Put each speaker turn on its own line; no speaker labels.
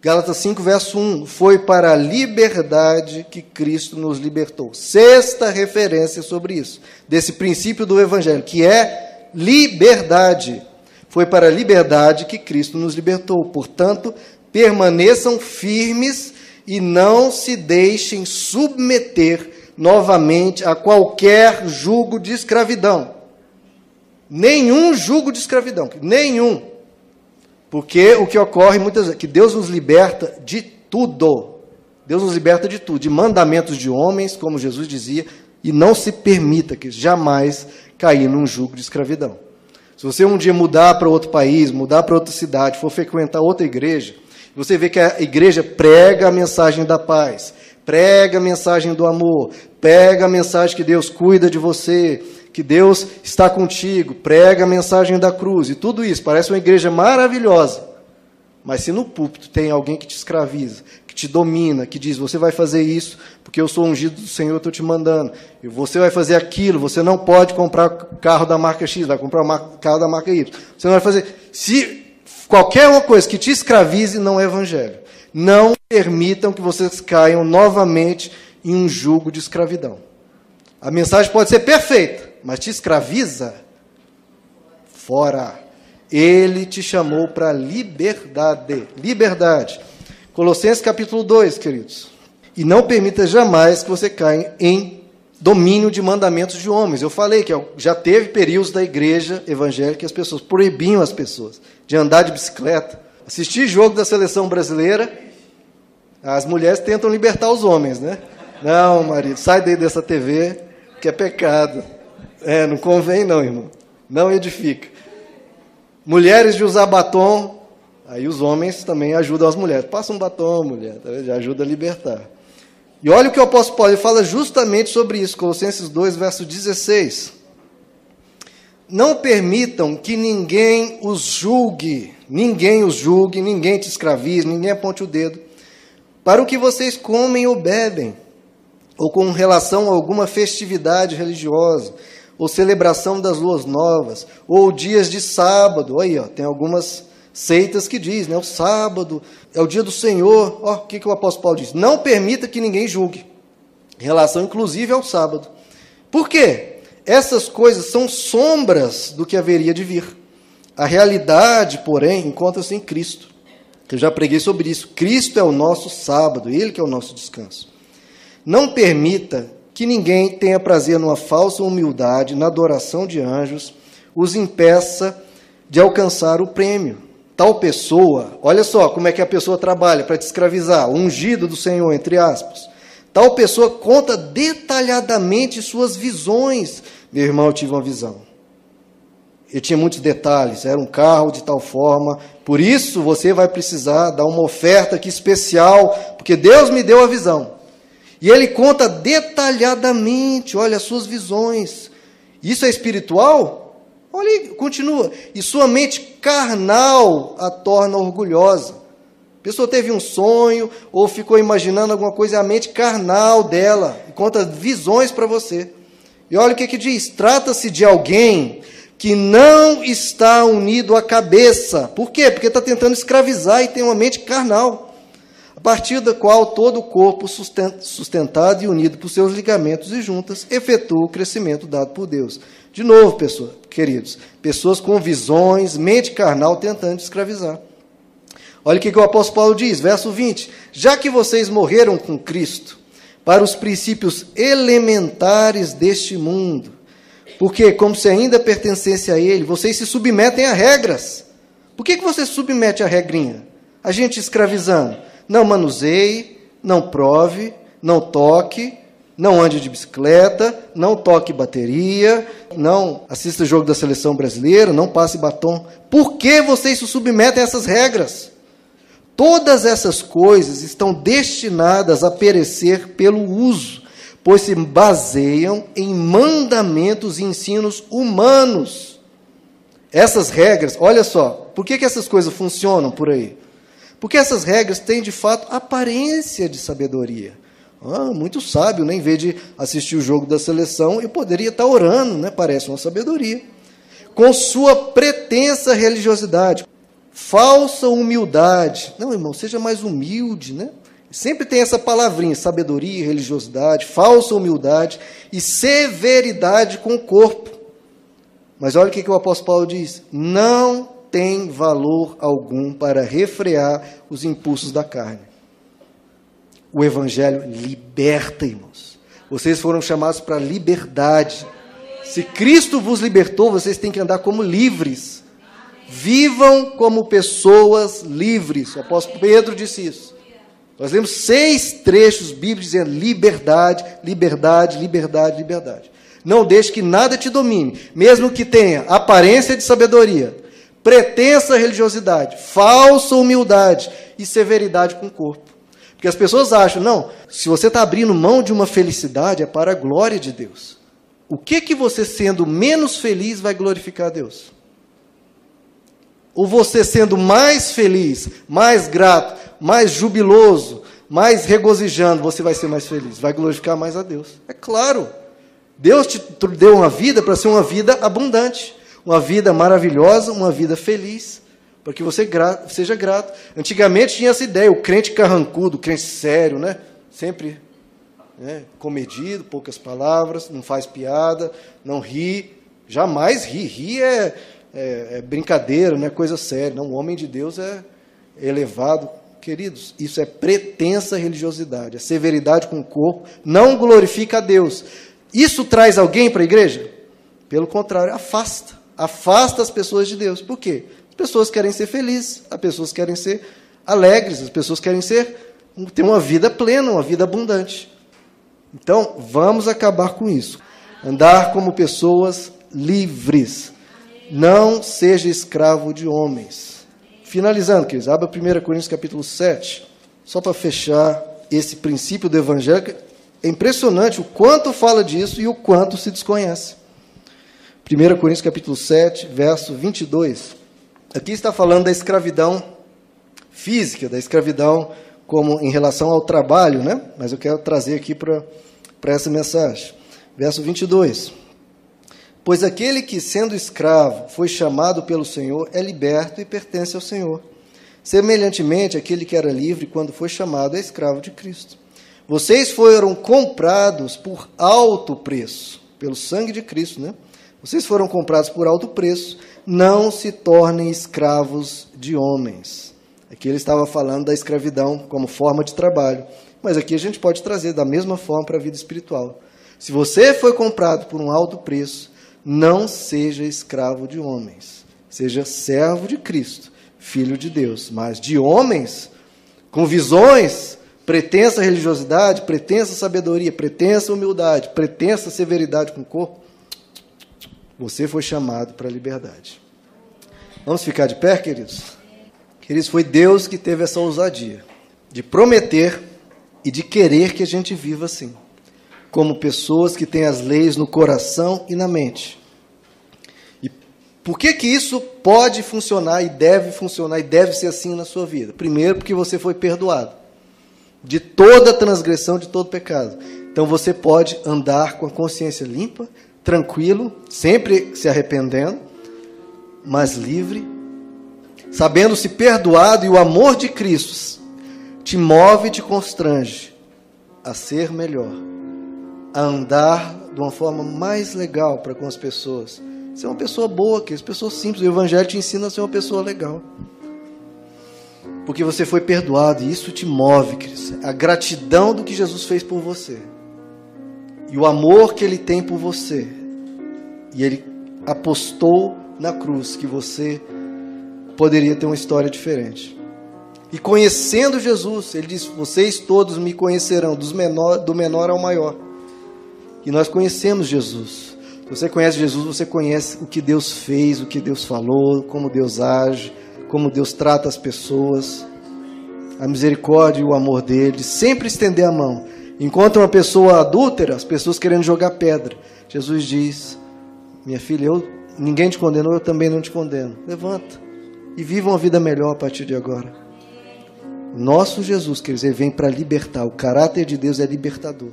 Gálatas 5, verso 1. Foi para a liberdade que Cristo nos libertou. Sexta referência sobre isso, desse princípio do Evangelho, que é liberdade. Foi para a liberdade que Cristo nos libertou. Portanto, permaneçam firmes e não se deixem submeter novamente a qualquer jugo de escravidão. Nenhum jugo de escravidão, nenhum. Porque o que ocorre muitas vezes, que Deus nos liberta de tudo. Deus nos liberta de tudo, de mandamentos de homens, como Jesus dizia, e não se permita que jamais cair num jugo de escravidão. Se você um dia mudar para outro país, mudar para outra cidade, for frequentar outra igreja, você vê que a igreja prega a mensagem da paz, prega a mensagem do amor, prega a mensagem que Deus cuida de você, que Deus está contigo, prega a mensagem da cruz e tudo isso. Parece uma igreja maravilhosa. Mas se no púlpito tem alguém que te escraviza, que te domina, que diz: você vai fazer isso porque eu sou ungido do Senhor, eu estou te mandando. E você vai fazer aquilo, você não pode comprar carro da marca X, vai comprar carro da marca Y. Você não vai fazer. Se Qualquer uma coisa que te escravize não é evangelho. Não permitam que vocês caiam novamente em um jugo de escravidão. A mensagem pode ser perfeita, mas te escraviza? Fora. Ele te chamou para liberdade. Liberdade. Colossenses capítulo 2, queridos. E não permita jamais que você caia em domínio de mandamentos de homens. Eu falei que já teve períodos da igreja evangélica que as pessoas proibiam as pessoas de andar de bicicleta. Assistir jogo da seleção brasileira, as mulheres tentam libertar os homens, né? Não, marido, sai daí dessa TV, que é pecado. É, não convém não, irmão. Não edifica. Mulheres de usar batom, aí os homens também ajudam as mulheres. Passa um batom, mulher, tá já ajuda a libertar. E olha o que o apóstolo Paulo fala justamente sobre isso, Colossenses 2, verso 16. Não permitam que ninguém os julgue, ninguém os julgue, ninguém te escravize, ninguém aponte o dedo, para o que vocês comem ou bebem, ou com relação a alguma festividade religiosa, ou celebração das luas novas, ou dias de sábado. Aí, ó, tem algumas seitas que diz, né? O sábado é o dia do Senhor. Ó, o que, que o apóstolo Paulo diz? Não permita que ninguém julgue. Em relação, inclusive, ao sábado. Por quê? Essas coisas são sombras do que haveria de vir. A realidade, porém, encontra-se em Cristo. Eu já preguei sobre isso. Cristo é o nosso sábado, Ele que é o nosso descanso. Não permita que ninguém tenha prazer numa falsa humildade, na adoração de anjos, os impeça de alcançar o prêmio. Tal pessoa, olha só como é que a pessoa trabalha para te escravizar, ungido do Senhor, entre aspas. Tal pessoa conta detalhadamente suas visões, meu irmão, eu tive uma visão. Eu tinha muitos detalhes, era um carro de tal forma. Por isso você vai precisar dar uma oferta aqui especial, porque Deus me deu a visão. E ele conta detalhadamente, olha, as suas visões. Isso é espiritual? Olha, continua. E sua mente carnal a torna orgulhosa. A pessoa teve um sonho ou ficou imaginando alguma coisa, é a mente carnal dela conta visões para você. E olha o que, que diz: trata-se de alguém que não está unido à cabeça. Por quê? Porque está tentando escravizar e tem uma mente carnal, a partir da qual todo o corpo sustentado e unido por seus ligamentos e juntas efetua o crescimento dado por Deus. De novo, pessoas, queridos, pessoas com visões, mente carnal tentando escravizar. Olha o que, o apóstolo Paulo diz, verso 20: Já que vocês morreram com Cristo, para os princípios elementares deste mundo. Porque, como se ainda pertencesse a ele, vocês se submetem a regras. Por que, que você se submete a regrinha? A gente escravizando. Não manuseie, não prove, não toque, não ande de bicicleta, não toque bateria, não assista jogo da seleção brasileira, não passe batom. Por que vocês se submetem a essas regras? Todas essas coisas estão destinadas a perecer pelo uso, pois se baseiam em mandamentos e ensinos humanos. Essas regras, olha só, por que, que essas coisas funcionam por aí? Porque essas regras têm de fato aparência de sabedoria. Ah, muito sábio, né? em vez de assistir o jogo da seleção, eu poderia estar orando, né? parece uma sabedoria. Com sua pretensa religiosidade, falsa humildade. Não, irmão, seja mais humilde, né? Sempre tem essa palavrinha, sabedoria, religiosidade, falsa humildade e severidade com o corpo. Mas olha o que, que o apóstolo Paulo diz: não tem valor algum para refrear os impulsos da carne. O Evangelho liberta, irmãos. Vocês foram chamados para liberdade. Se Cristo vos libertou, vocês têm que andar como livres. Vivam como pessoas livres. O apóstolo Pedro disse isso. Nós lemos seis trechos bíblicos dizendo liberdade, liberdade, liberdade, liberdade. Não deixe que nada te domine, mesmo que tenha aparência de sabedoria, pretensa religiosidade, falsa humildade e severidade com o corpo. Porque as pessoas acham, não, se você está abrindo mão de uma felicidade, é para a glória de Deus. O que que você sendo menos feliz vai glorificar a Deus? Ou você sendo mais feliz, mais grato, mais jubiloso, mais regozijando, você vai ser mais feliz, vai glorificar mais a Deus. É claro. Deus te deu uma vida para ser uma vida abundante, uma vida maravilhosa, uma vida feliz, para que você seja grato. Antigamente tinha essa ideia, o crente carrancudo, o crente sério, né? Sempre né? comedido, poucas palavras, não faz piada, não ri, jamais ri. Ri é, é, é brincadeira, não é coisa séria. Não, o homem de Deus é elevado. Queridos, isso é pretensa religiosidade, é severidade com o corpo, não glorifica a Deus. Isso traz alguém para a igreja? Pelo contrário, afasta. Afasta as pessoas de Deus. Por quê? As pessoas querem ser felizes, as pessoas querem ser alegres, as pessoas querem ser ter uma vida plena, uma vida abundante. Então, vamos acabar com isso. Andar como pessoas livres. Não seja escravo de homens. Finalizando, queridos, abra 1 Coríntios capítulo 7, só para fechar esse princípio do evangelho. É impressionante o quanto fala disso e o quanto se desconhece. 1 Coríntios capítulo 7, verso 22. Aqui está falando da escravidão física, da escravidão como em relação ao trabalho, né? Mas eu quero trazer aqui para essa mensagem. Verso 22. Pois aquele que, sendo escravo, foi chamado pelo Senhor, é liberto e pertence ao Senhor. Semelhantemente, aquele que era livre, quando foi chamado, é escravo de Cristo. Vocês foram comprados por alto preço, pelo sangue de Cristo, né? Vocês foram comprados por alto preço, não se tornem escravos de homens. Aqui ele estava falando da escravidão como forma de trabalho, mas aqui a gente pode trazer da mesma forma para a vida espiritual. Se você foi comprado por um alto preço, não seja escravo de homens, seja servo de Cristo, filho de Deus. Mas de homens, com visões, pretensa religiosidade, pretensa sabedoria, pretensa humildade, pretensa severidade com o corpo, você foi chamado para a liberdade. Vamos ficar de pé, queridos? Queridos, foi Deus que teve essa ousadia de prometer e de querer que a gente viva assim como pessoas que têm as leis no coração e na mente. E por que que isso pode funcionar e deve funcionar e deve ser assim na sua vida? Primeiro, porque você foi perdoado de toda transgressão, de todo pecado. Então você pode andar com a consciência limpa, tranquilo, sempre se arrependendo, mas livre, sabendo-se perdoado e o amor de Cristo te move e te constrange a ser melhor a andar de uma forma mais legal para com as pessoas. Ser uma pessoa boa, que as pessoas simples. O Evangelho te ensina a ser uma pessoa legal. Porque você foi perdoado e isso te move, Cristo. A gratidão do que Jesus fez por você. E o amor que ele tem por você. E ele apostou na cruz que você poderia ter uma história diferente. E conhecendo Jesus, ele diz: Vocês todos me conhecerão, dos menor, do menor ao maior. E nós conhecemos Jesus. Se você conhece Jesus, você conhece o que Deus fez, o que Deus falou, como Deus age, como Deus trata as pessoas, a misericórdia e o amor dele, sempre estender a mão. Encontra uma pessoa adúltera, as pessoas querendo jogar pedra. Jesus diz: Minha filha, eu, ninguém te condenou, eu também não te condeno. Levanta e viva uma vida melhor a partir de agora. Nosso Jesus, quer dizer, vem para libertar. O caráter de Deus é libertador.